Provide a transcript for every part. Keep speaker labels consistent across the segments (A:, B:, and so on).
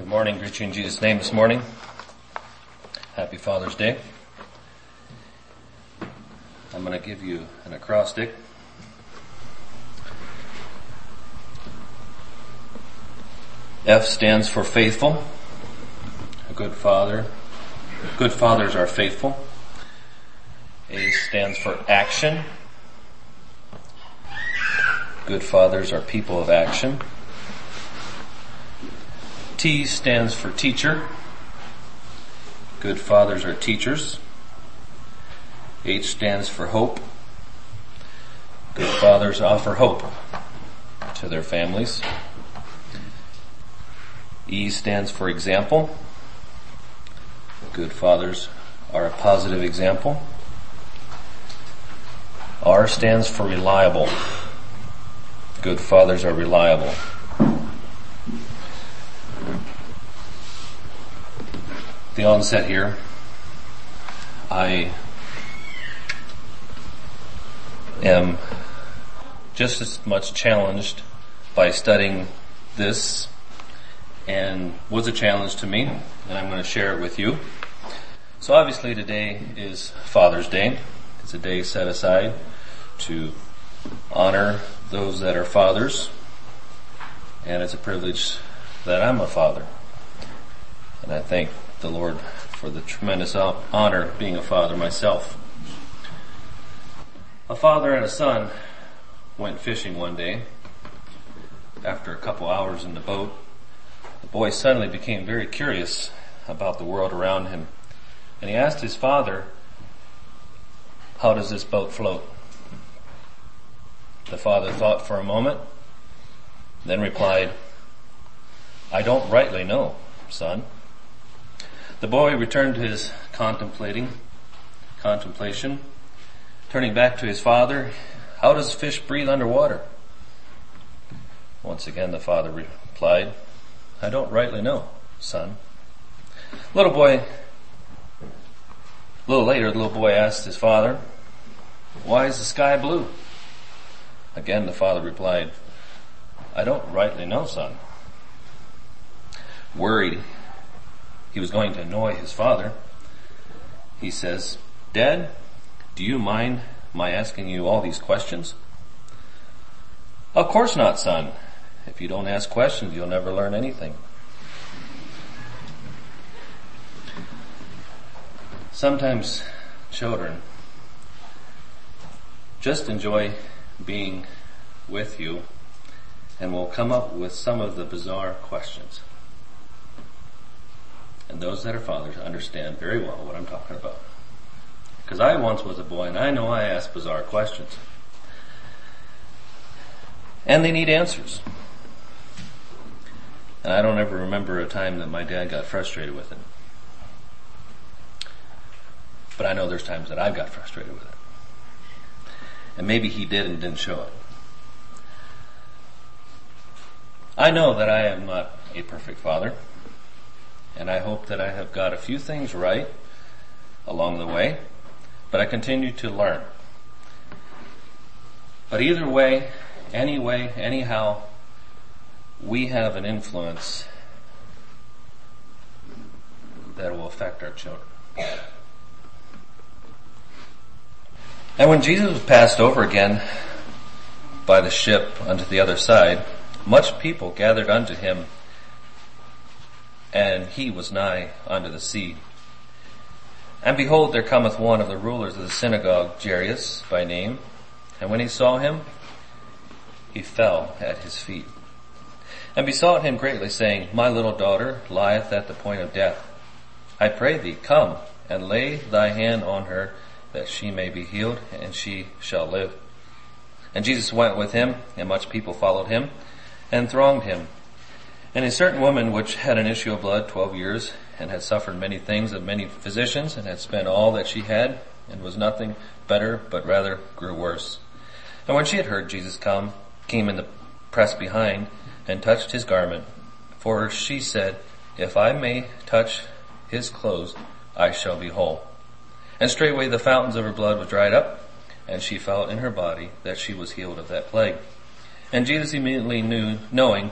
A: Good morning. Greet you in Jesus' name this morning. Happy Father's Day. I'm going to give you an acrostic. F stands for faithful. A good father. Good fathers are faithful. A stands for action. Good fathers are people of action. T stands for teacher. Good fathers are teachers. H stands for hope. Good fathers offer hope to their families. E stands for example. Good fathers are a positive example. R stands for reliable. Good fathers are reliable. The onset here, I am just as much challenged by studying this and was a challenge to me and I'm going to share it with you. So obviously today is Father's Day. It's a day set aside to honor those that are fathers and it's a privilege that I'm a father. And I thank the Lord for the tremendous honor of being a father myself. A father and a son went fishing one day. After a couple hours in the boat, the boy suddenly became very curious about the world around him. And he asked his father, how does this boat float? The father thought for a moment, then replied, I don't rightly know, son. The boy returned to his contemplating, contemplation, Turning back to his father, how does a fish breathe underwater? Once again the father replied, I don't rightly know, son. Little boy, a little later the little boy asked his father, why is the sky blue? Again the father replied, I don't rightly know, son. Worried he was going to annoy his father, he says, Dad, do you mind my asking you all these questions? Of course not, son. If you don't ask questions, you'll never learn anything. Sometimes children just enjoy being with you and will come up with some of the bizarre questions. And those that are fathers understand very well what I'm talking about. Because I once was a boy and I know I ask bizarre questions. And they need answers. And I don't ever remember a time that my dad got frustrated with it. But I know there's times that I've got frustrated with it. And maybe he did and didn't show it. I know that I am not a perfect father. And I hope that I have got a few things right along the way but I continue to learn. But either way, anyway, anyhow, we have an influence that will affect our children. And when Jesus was passed over again by the ship unto the other side, much people gathered unto him, and he was nigh unto the sea. And behold, there cometh one of the rulers of the synagogue, Jairus by name, and when he saw him, he fell at his feet, and besought him greatly, saying, My little daughter lieth at the point of death. I pray thee, come and lay thy hand on her, that she may be healed, and she shall live. And Jesus went with him, and much people followed him, and thronged him. And a certain woman which had an issue of blood twelve years, and had suffered many things of many physicians and had spent all that she had and was nothing better, but rather grew worse. And when she had heard Jesus come, came in the press behind and touched his garment. For she said, if I may touch his clothes, I shall be whole. And straightway the fountains of her blood were dried up, and she felt in her body that she was healed of that plague. And Jesus immediately knew, knowing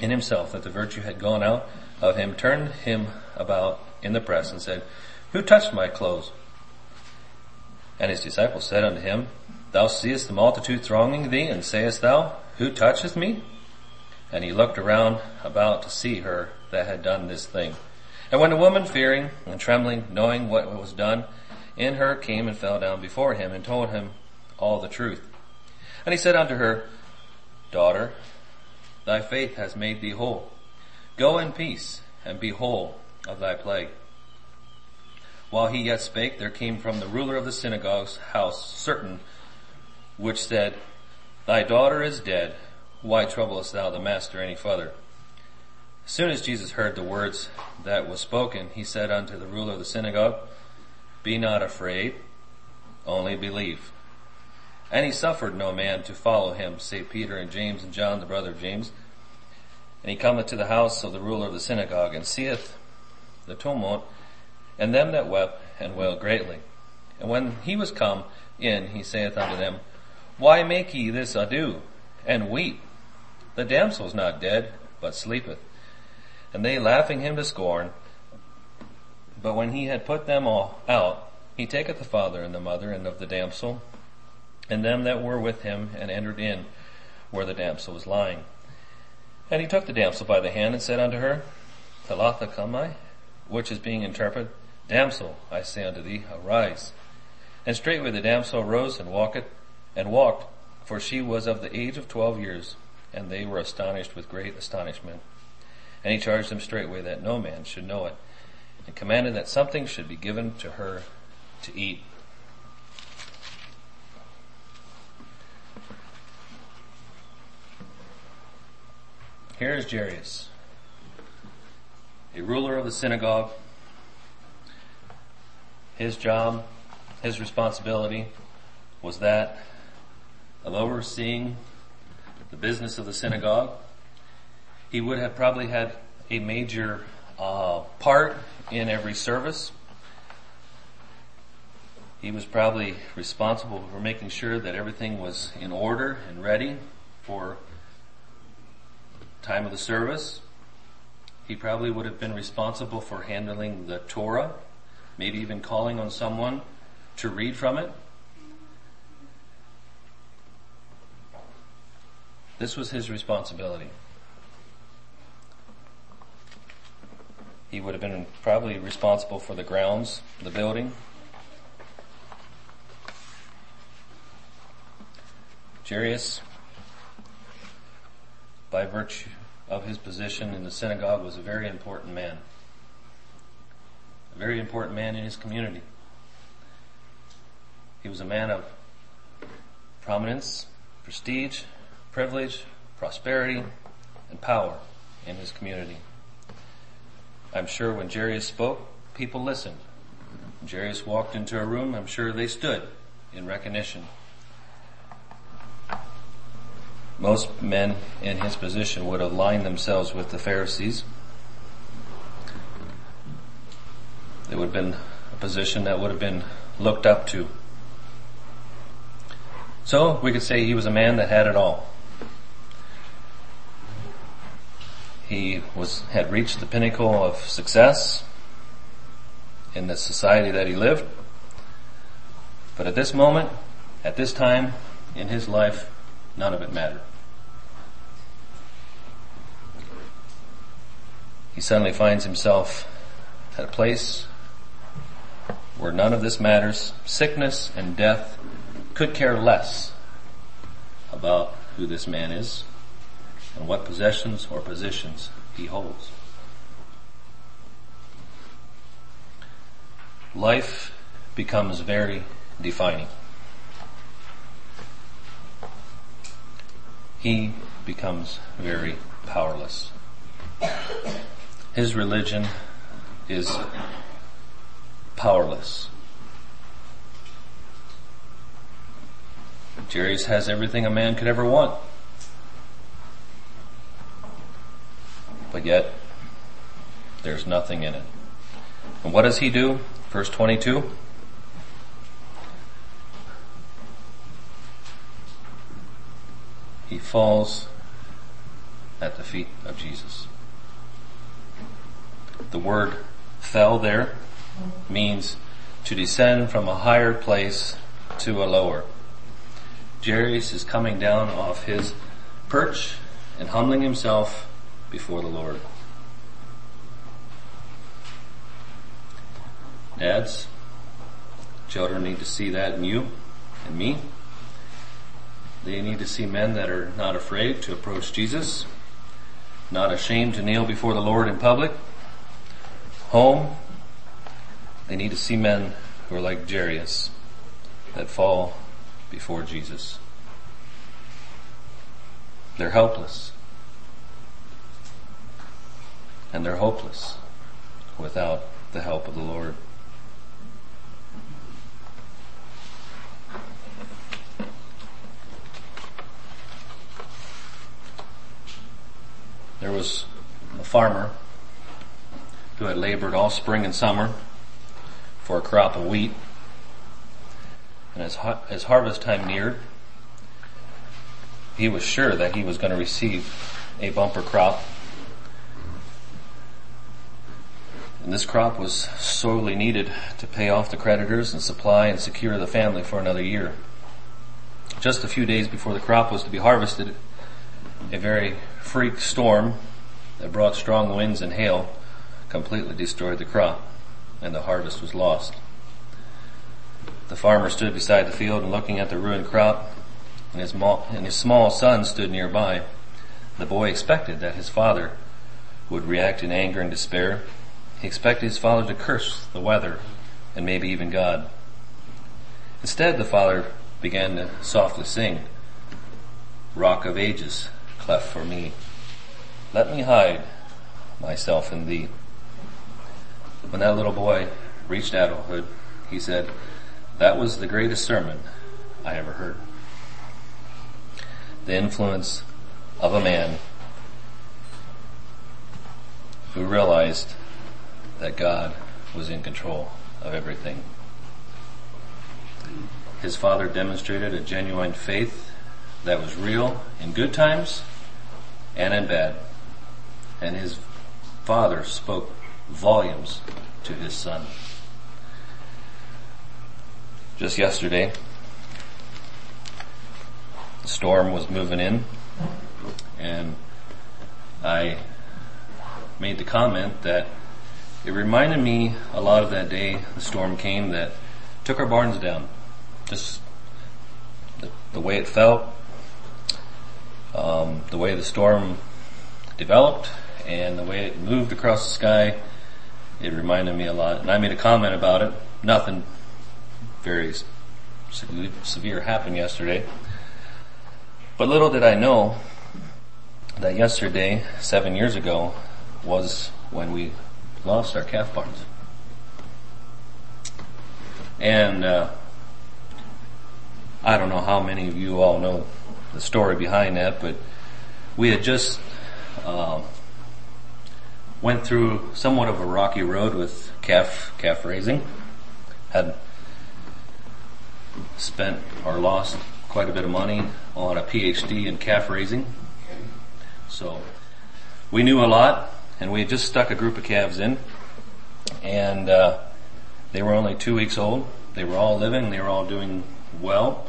A: in himself that the virtue had gone out of him turned him about in the press and said, Who touched my clothes? And his disciples said unto him, Thou seest the multitude thronging thee, and sayest thou, Who toucheth me? And he looked around about to see her that had done this thing. And when the woman, fearing and trembling, knowing what was done in her, came and fell down before him and told him all the truth. And he said unto her, Daughter, thy faith has made thee whole. Go in peace and be whole of thy plague. While he yet spake, there came from the ruler of the synagogue's house certain which said, Thy daughter is dead. Why troublest thou the master any further? As soon as Jesus heard the words that was spoken, he said unto the ruler of the synagogue, Be not afraid, only believe. And he suffered no man to follow him, save Peter and James and John, the brother of James. And he cometh to the house of the ruler of the synagogue, and seeth the tumult, and them that wept and wailed greatly. And when he was come in, he saith unto them, Why make ye this ado, and weep? The damsel is not dead, but sleepeth. And they laughing him to scorn. But when he had put them all out, he taketh the father and the mother and of the damsel, and them that were with him, and entered in where the damsel was lying. And he took the damsel by the hand and said unto her, Talitha cumi, which is being interpreted, Damsel, I say unto thee, arise. And straightway the damsel arose and walked, and walked, for she was of the age of twelve years, and they were astonished with great astonishment. And he charged them straightway that no man should know it, and commanded that something should be given to her to eat. Here is Jairus, a ruler of the synagogue. His job, his responsibility was that of overseeing the business of the synagogue. He would have probably had a major uh, part in every service. He was probably responsible for making sure that everything was in order and ready for time of the service. He probably would have been responsible for handling the Torah, maybe even calling on someone to read from it. This was his responsibility. He would have been probably responsible for the grounds, the building. Jairus by virtue of his position in the synagogue, was a very important man. A very important man in his community. He was a man of prominence, prestige, privilege, prosperity, and power in his community. I'm sure when Jairus spoke, people listened. Jairus walked into a room, I'm sure they stood in recognition most men in his position would align themselves with the Pharisees. It would have been a position that would have been looked up to. So we could say he was a man that had it all. He was, had reached the pinnacle of success in the society that he lived. But at this moment, at this time in his life, none of it mattered. He suddenly finds himself at a place where none of this matters. Sickness and death could care less about who this man is and what possessions or positions he holds. Life becomes very defining. he becomes very powerless. His religion is powerless. Jairus has everything a man could ever want. But yet, there's nothing in it. And what does he do? Verse 22. he falls at the feet of Jesus. The word fell there means to descend from a higher place to a lower. Jairus is coming down off his perch and humbling himself before the Lord. Dads, children need to see that in you and me. They need to see men that are not afraid to approach Jesus, not ashamed to kneel before the Lord in public. Home, they need to see men who are like Jairus that fall before Jesus. They're helpless. And they're hopeless without the help of the Lord. There was a farmer who had labored all spring and summer for a crop of wheat. And as, as harvest time neared, he was sure that he was going to receive a bumper crop. And this crop was sorely needed to pay off the creditors and supply and secure the family for another year. Just a few days before the crop was to be harvested, a very freak storm that brought strong winds and hail completely destroyed the crop and the harvest was lost. The farmer stood beside the field and looking at the ruined crop and his, and his small son stood nearby. The boy expected that his father would react in anger and despair. He expected his father to curse the weather and maybe even God. Instead, the father began to softly sing, Rock of Ages, cleft for me. Let me hide myself in thee. When that little boy reached adulthood, he said, that was the greatest sermon I ever heard. The influence of a man who realized that God was in control of everything. His father demonstrated a genuine faith that was real in good times and in bad. And his father spoke volumes to his son. Just yesterday, the storm was moving in and I made the comment that it reminded me a lot of that day the storm came that took our barns down. Just the, the way it felt, um, the way the storm developed, and the way it moved across the sky, it reminded me a lot. And I made a comment about it. Nothing very severe happened yesterday. But little did I know that yesterday, seven years ago, was when we lost our calf barns. And uh, I don't know how many of you all know the story behind that, but we had just um, went through somewhat of a rocky road with calf calf raising. Had spent or lost quite a bit of money on a PhD in calf raising. So we knew a lot, and we had just stuck a group of calves in, and uh, they were only two weeks old. They were all living. They were all doing well.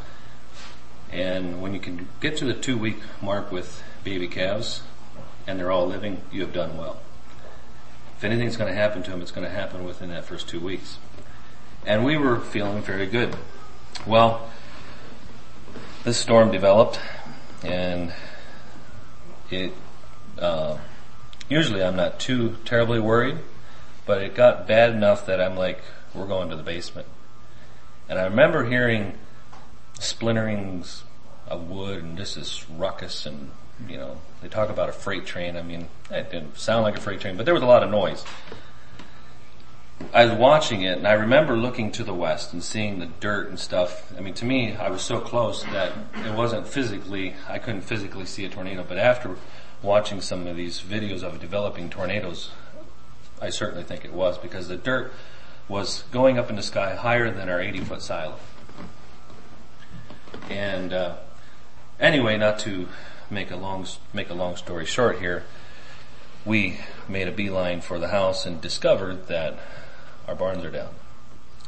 A: And when you can get to the two week mark with baby calves, and they're all living, you have done well. If anything's going to happen to him, it's going to happen within that first two weeks. And we were feeling very good. Well, this storm developed and it, uh, usually I'm not too terribly worried, but it got bad enough that I'm like, we're going to the basement. And I remember hearing splinterings of wood and just this ruckus and you know, they talk about a freight train. I mean, it didn't sound like a freight train, but there was a lot of noise. I was watching it and I remember looking to the west and seeing the dirt and stuff. I mean, to me, I was so close that it wasn't physically, I couldn't physically see a tornado, but after watching some of these videos of developing tornadoes, I certainly think it was because the dirt was going up in the sky higher than our 80 foot silo. And, uh, anyway, not to make a long make a long story short here. we made a beeline for the house and discovered that our barns are down.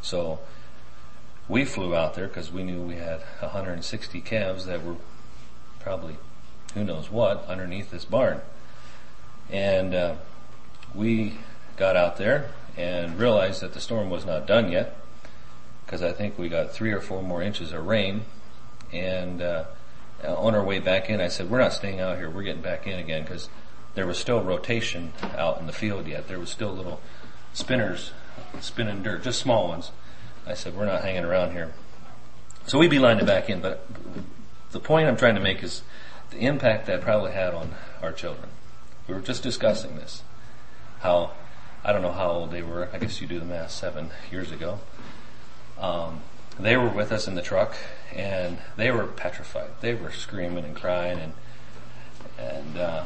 A: So we flew out there because we knew we had 160 calves that were probably who knows what underneath this barn. And uh, we got out there and realized that the storm was not done yet because I think we got three or four more inches of rain. And uh, on our way back in, I said, "We're not staying out here. We're getting back in again because there was still rotation out in the field yet. There was still little spinners spinning dirt, just small ones." I said, "We're not hanging around here." So we beelined it back in. But the point I'm trying to make is the impact that probably had on our children. We were just discussing this. How I don't know how old they were. I guess you do the math. Seven years ago. Um, they were with us in the truck, and they were petrified. They were screaming and crying, and and uh,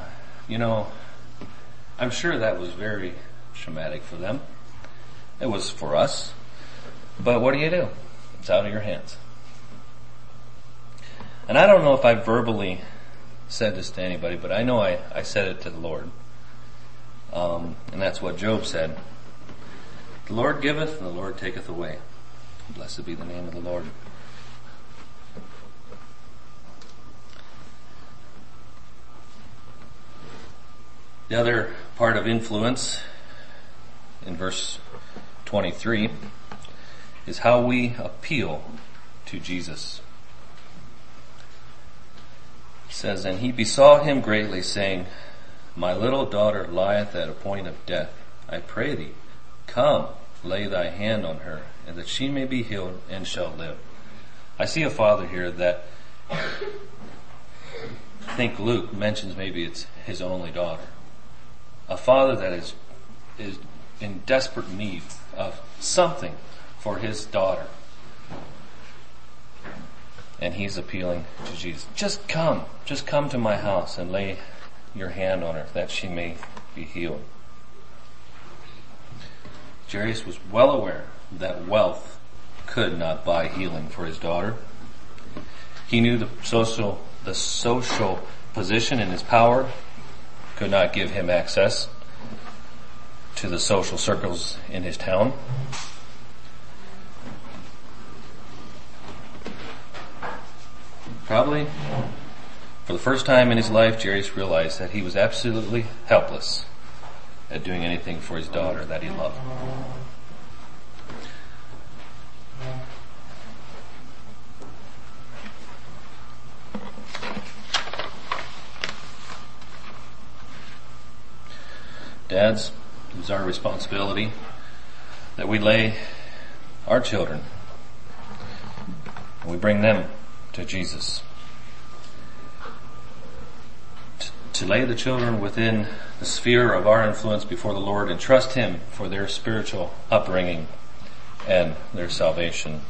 A: you know, I'm sure that was very traumatic for them. It was for us, but what do you do? It's out of your hands. And I don't know if I verbally said this to anybody, but I know I, I said it to the Lord. Um, and that's what Job said. The Lord giveth and the Lord taketh away. Blessed be the name of the Lord. The other part of influence in verse 23 is how we appeal to Jesus. It says, And he besought him greatly, saying, My little daughter lieth at a point of death. I pray thee, come, lay thy hand on her, that she may be healed and shall live. I see a father here that I think Luke mentions maybe it's his only daughter. A father that is, is in desperate need of something for his daughter. And he's appealing to Jesus. Just come, just come to my house and lay your hand on her that she may be healed. Jairus was well aware that wealth could not buy healing for his daughter. He knew the social, the social position and his power could not give him access to the social circles in his town. Probably for the first time in his life, Jairus realized that he was absolutely helpless at doing anything for his daughter that he loved. Dads, it's our responsibility that we lay our children and we bring them to Jesus. to lay the children within the sphere of our influence before the Lord and trust Him for their spiritual upbringing and their salvation.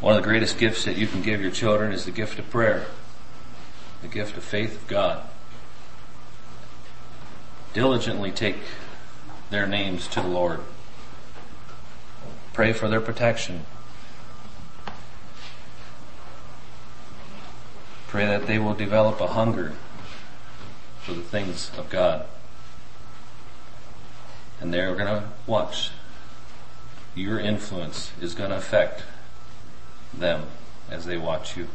A: One of the greatest gifts that you can give your children is the gift of prayer, the gift of faith of God. Diligently take their names to the Lord. Pray for their protection. Pray that they will develop a hunger for the things of God. And they're going to watch. Your influence is going to affect them as they watch you.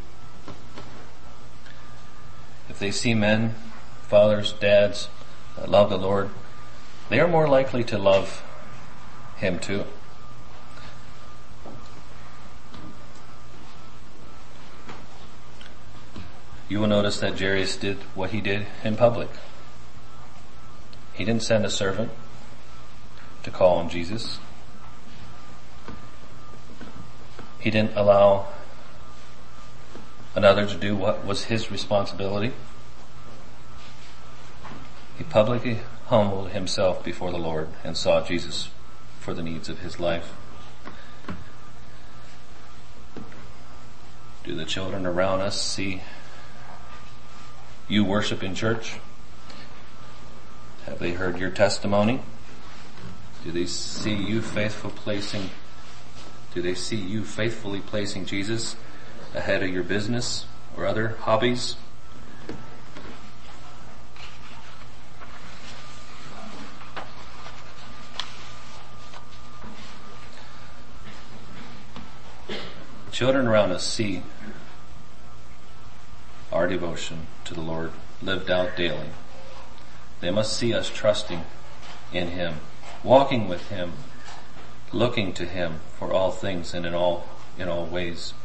A: If they see men, fathers, dads love the Lord, they are more likely to love Him too. you will notice that Jairus did what he did in public. He didn't send a servant to call on Jesus. He didn't allow another to do what was his responsibility. He publicly humbled himself before the Lord and sought Jesus for the needs of his life. Do the children around us see you worship in church? Have they heard your testimony? Do they see you faithful placing, do they see you faithfully placing Jesus ahead of your business or other hobbies? Children around us see our devotion to the Lord lived out daily. They must see us trusting in Him, walking with Him, looking to Him for all things and in all, in all ways.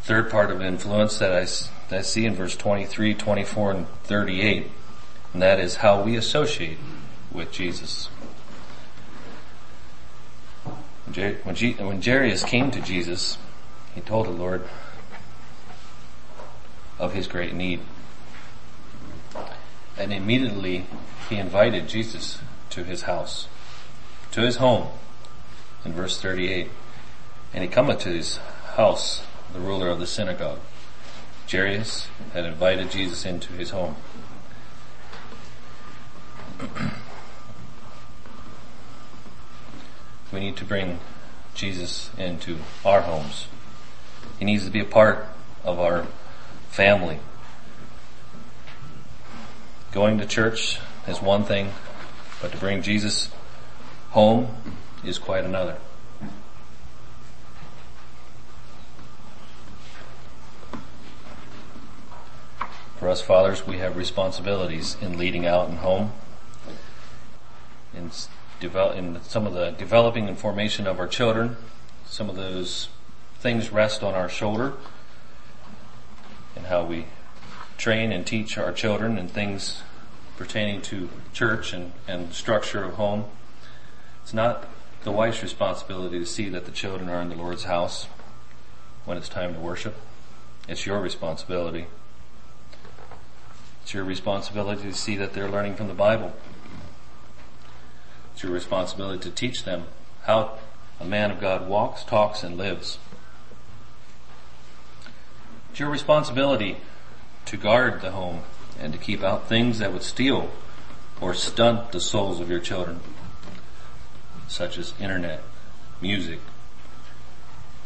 A: Third part of influence that I, that I see in verse 23, 24, and 38, and that is how we associate with Jesus. When, G, when Jairus came to Jesus, he told the Lord of his great need. And immediately he invited Jesus to his house, to his home, in verse 38. And he cometh to his house, the ruler of the synagogue. Jairus had invited Jesus into his home. we need to bring Jesus into our homes. He needs to be a part of our family. Going to church is one thing, but to bring Jesus home is quite another. For us fathers, we have responsibilities in leading out in home, in, develop, in some of the developing and formation of our children. Some of those things rest on our shoulder and how we train and teach our children and things pertaining to church and, and structure of home. It's not the wife's responsibility to see that the children are in the Lord's house when it's time to worship. It's your responsibility. It's your responsibility to see that they're learning from the Bible. It's your responsibility to teach them how a man of God walks, talks, and lives. It's your responsibility to guard the home and to keep out things that would steal or stunt the souls of your children, such as internet, music,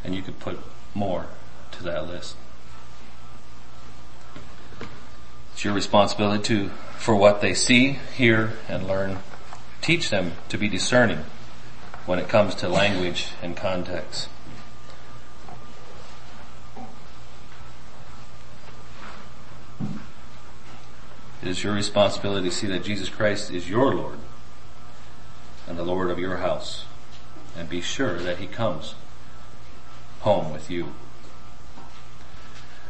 A: and you could put more to that list. It's your responsibility to, for what they see, hear, and learn, teach them to be discerning when it comes to language and context. It is your responsibility to see that Jesus Christ is your Lord and the Lord of your house and be sure that he comes home with you.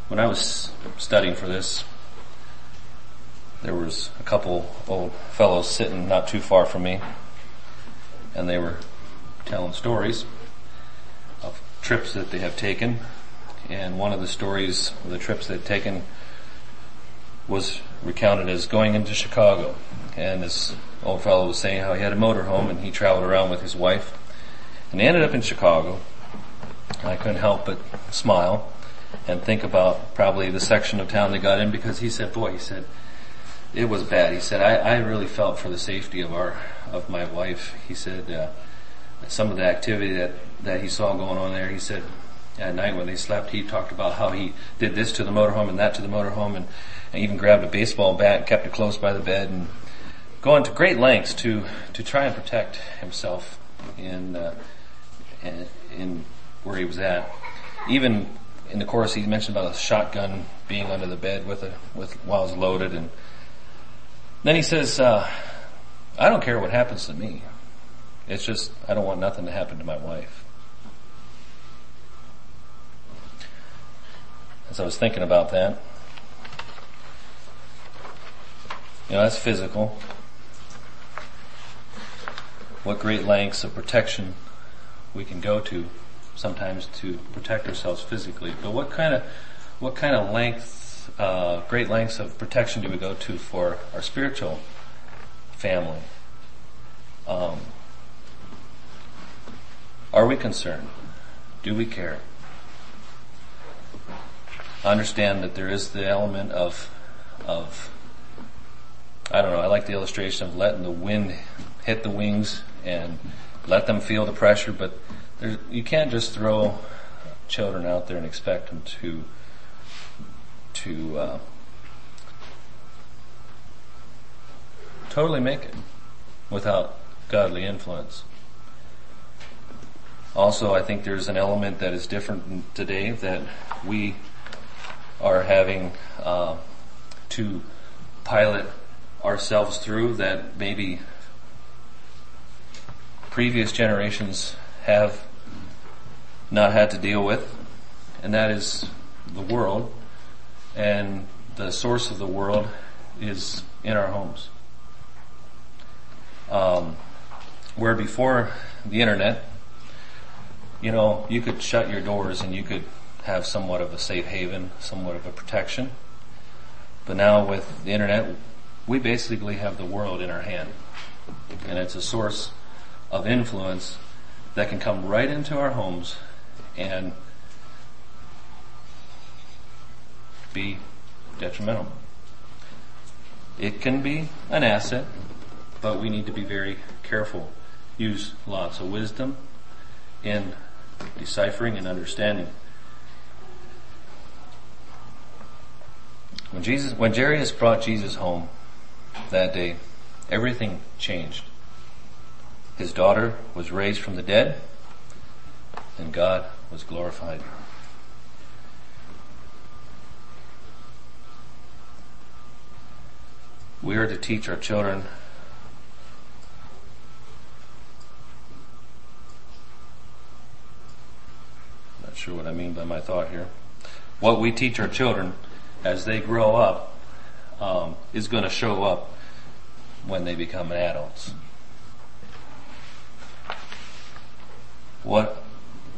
A: When I was studying for this, there was a couple old fellows sitting not too far from me and they were telling stories of trips that they have taken. And one of the stories of the trips they'd taken was recounted as going into Chicago. And this old fellow was saying how he had a motorhome and he traveled around with his wife and they ended up in Chicago. And I couldn't help but smile and think about probably the section of town they got in because he said, boy, he said, it was bad. He said, I, I really felt for the safety of our, of my wife. He said, uh, some of the activity that, that he saw going on there, he said, at night when they slept, he talked about how he did this to the motorhome and that to the motorhome and, and even grabbed a baseball bat and kept it close by the bed and going to great lengths to, to try and protect himself in, uh, in, in where he was at. Even in the chorus, he mentioned about a shotgun being under the bed with a, with, while it's loaded and, then he says, uh, I don't care what happens to me. It's just, I don't want nothing to happen to my wife. As I was thinking about that, you know, that's physical. What great lengths of protection we can go to sometimes to protect ourselves physically. But what kind of, what kind of length uh, great lengths of protection do we go to for our spiritual family? Um, are we concerned? Do we care? I understand that there is the element of, of, I don't know, I like the illustration of letting the wind hit the wings and let them feel the pressure, but you can't just throw children out there and expect them to to uh, totally make it without godly influence. Also, I think there's an element that is different today that we are having uh, to pilot ourselves through that maybe previous generations have not had to deal with, and that is the world, and the source of the world is in our homes. Um, where before the internet, you know, you could shut your doors and you could have somewhat of a safe haven, somewhat of a protection. But now with the internet, we basically have the world in our hand. And it's a source of influence that can come right into our homes and be detrimental. It can be an asset, but we need to be very careful. Use lots of wisdom in deciphering and understanding. When Jesus, when Jairus brought Jesus home that day, everything changed. His daughter was raised from the dead and God was glorified. We are to teach our children not sure what I mean by my thought here. What we teach our children as they grow up um, is going to show up when they become adults. What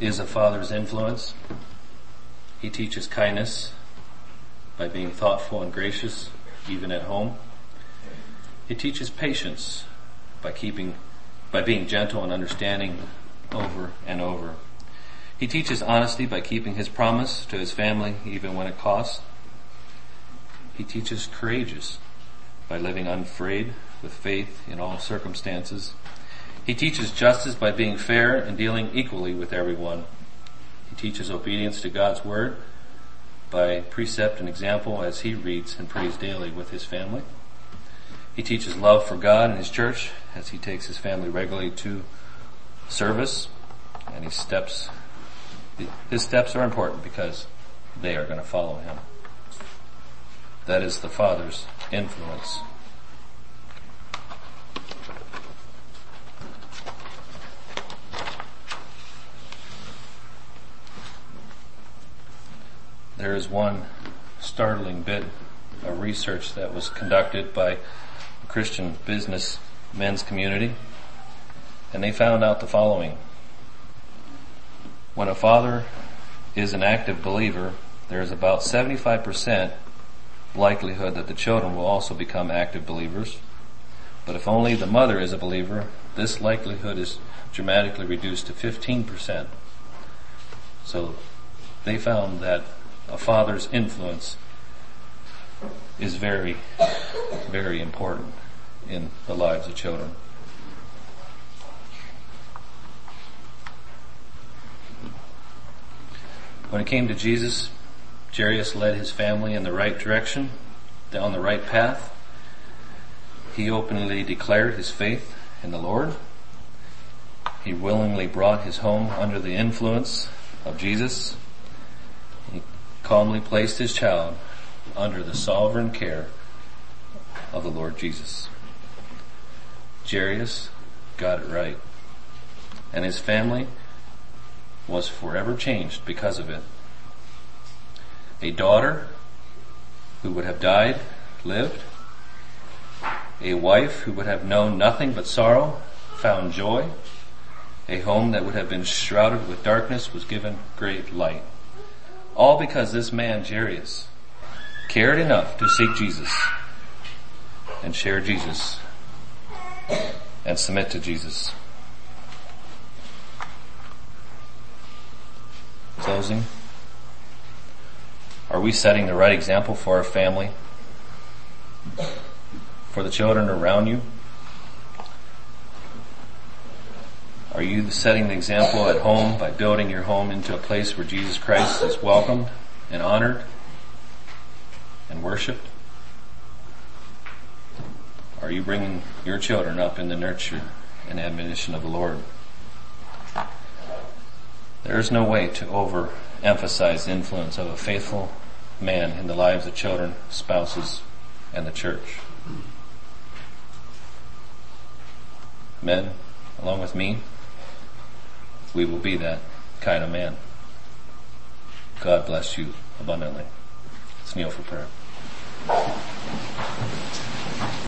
A: is a father's influence? He teaches kindness by being thoughtful and gracious, even at home. He teaches patience by keeping, by being gentle and understanding over and over. He teaches honesty by keeping his promise to his family even when it costs. He teaches courageous by living unafraid with faith in all circumstances. He teaches justice by being fair and dealing equally with everyone. He teaches obedience to God's word by precept and example as he reads and prays daily with his family. He teaches love for God and His church as he takes his family regularly to service and he steps, his steps are important because they are going to follow him. That is the Father's influence. There is one startling bit of research that was conducted by Christian Business Men's Committee, and they found out the following. When a father is an active believer, there is about 75% likelihood that the children will also become active believers. But if only the mother is a believer, this likelihood is dramatically reduced to 15%. So they found that a father's influence is very, very important in the lives of children. When it came to Jesus, Jairus led his family in the right direction, down the right path. He openly declared his faith in the Lord. He willingly brought his home under the influence of Jesus. He calmly placed his child under the sovereign care of the Lord Jesus. Jairus got it right. And his family was forever changed because of it. A daughter who would have died lived. A wife who would have known nothing but sorrow found joy. A home that would have been shrouded with darkness was given great light. All because this man, Jairus, cared enough to seek Jesus and share Jesus and submit to Jesus. Closing. Are we setting the right example for our family? For the children around you? Are you setting the example at home by building your home into a place where Jesus Christ is welcomed and honored and worshiped? Are you bringing your children up in the nurture and admonition of the Lord? There is no way to overemphasize the influence of a faithful man in the lives of children, spouses, and the church. Men, along with me, we will be that kind of man. God bless you abundantly. Let's kneel for prayer.